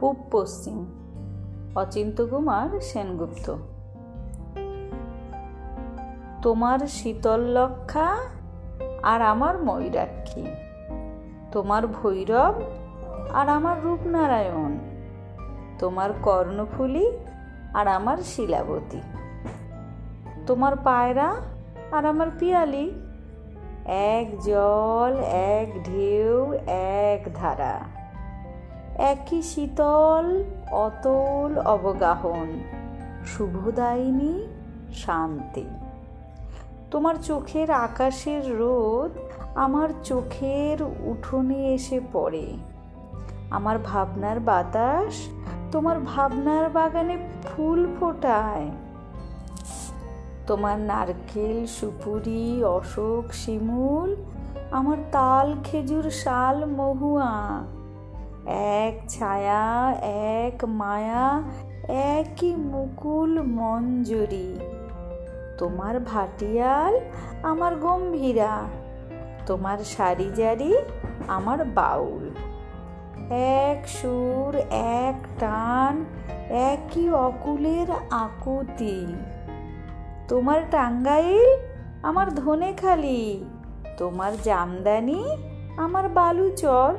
পূব পশ্চিম অচিন্ত কুমার সেনগুপ্ত। তোমার শীতল লক্ষা আর আমার ময়ূরাক্ষী। তোমার ভৈরব আর আমার রূপনারায়ণ। তোমার কর্ণফুলি আর আমার শিলাবতী। তোমার পায়রা আর আমার পিয়ালি। এক জল, এক ঢেউ, এক ধারা। একই শীতল, অতল অবগাহন। শুভদায়িনী, শান্তি। তোমার চোখের আকাশের রোদ আমার চোখের উঠোনে এসে পড়ে। আমার ভাবনার বাতাস তোমার ভাবনার বাগানে ফুল ফোটায়। তোমার নারকেল, সুপুরি, অশোক, শিমুল, আমার তাল, খেজুর, শাল, মহুয়া। এক ছায়া, এক মায়া, একই মুকুল, মঞ্জুরি। তোমার ভাটিয়াল, আমার গম্ভীরা। তোমার সারি জারি আমার বাউল। এক সুর, এক টান, একই অকুলের আকুতি। তোমার টাঙ্গাইল, আমার ধনেখালি, তোমার জামদানি, আমার বালুচর।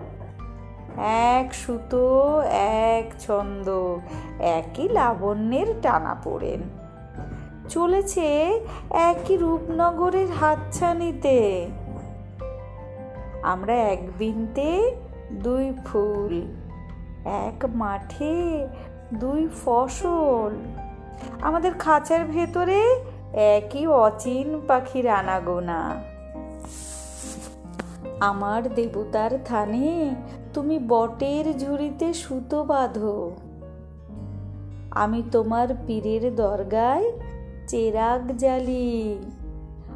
এক সুতো, এক ছন্দ, একই লাবণ্যের টানা পড়েন। চলেছে একই রূপনগরের হাতছানিতে। আমরা এক বিনতে দুই ফুল, এক মাঠে দুই ফসল। আমাদের খাঁচার ভেতরে একই অচিন পাখির আনাগোনা। আমার দেবতার থানে তুমি বটের ঝুড়িতে সুতো বাঁধো। আমি তোমার পীরের দরগায় চেরাগ জ্বালি।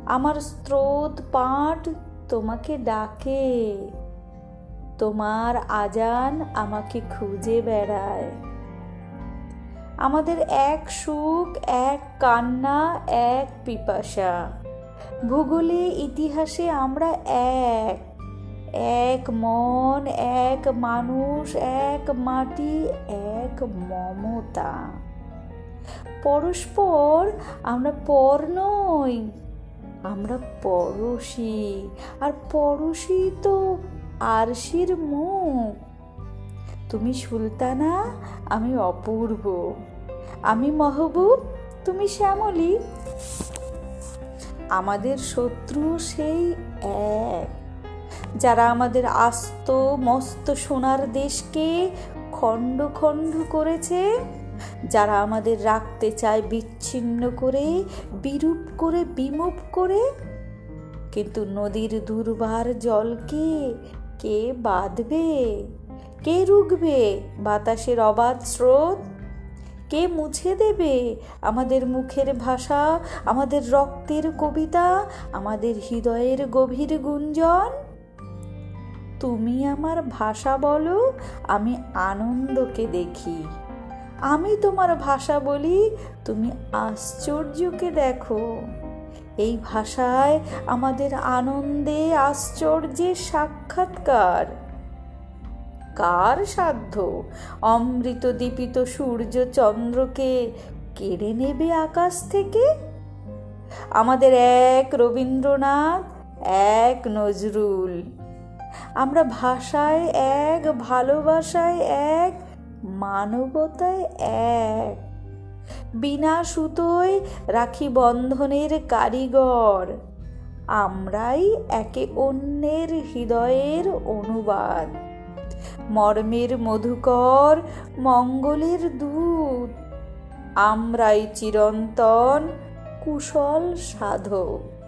আমার স্রোত পাঠ তোমাকে ডাকে। তোমার আজান আমাকে খুঁজে বেড়ায়। আমাদের এক সুখ, এক কান্না, এক পিপাসা। ভূগোলে, ইতিহাসে আমরা এক। এক মন, এক মানুষ, এক মাটি, এক মমতা। পরস্পর আমরা পর নই, আমরা পড়শি আর পড়শি তো আরশির মুখ। তুমি সুলতানা, আমি অপূর্ব। আমি মহবুব, তুমি শ্যামলী। আমাদের শত্রু সেই এক, যারা আমাদের আস্ত মস্ত সোনার দেশকে খণ্ড খণ্ড করেছে, যারা আমাদের রাখতে চায় বিচ্ছিন্ন করে, বিরূপ করে বিমুখ করে। কিন্তু নদীর দুর্বার জলকে কে বাঁধবে? কে রুখবে বাতাসের অবাধ স্রোত? কে মুছে দেবে আমাদের মুখের ভাষা, আমাদের রক্তের কবিতা, আমাদের হৃদয়ের গভীর গুঞ্জন? তুমি আমার ভাষা বলো, আমি আনন্দকে দেখি। আমি তোমার ভাষা বলি, তুমি আশ্চর্যকে দেখো। এই ভাষায় আমাদের আনন্দে আশ্চর্যের সাক্ষাৎকার। কার সাধ্য অমৃত দীপিত সূর্য চন্দ্রকে কেড়ে নেবে আকাশ থেকে? আমাদের এক রবীন্দ্রনাথ, এক নজরুল। আমরা ভাষায় এক, ভালোবাসায় এক, মানবতায় এক। বিনা সুতোয় রাখি বন্ধনের কারিগর। আমরাই একে অন্যের হৃদয়ের অনুবাদ। মর্মের মধুকর মঙ্গলের দূত। আমরাই চিরন্তন কুশল সাধক।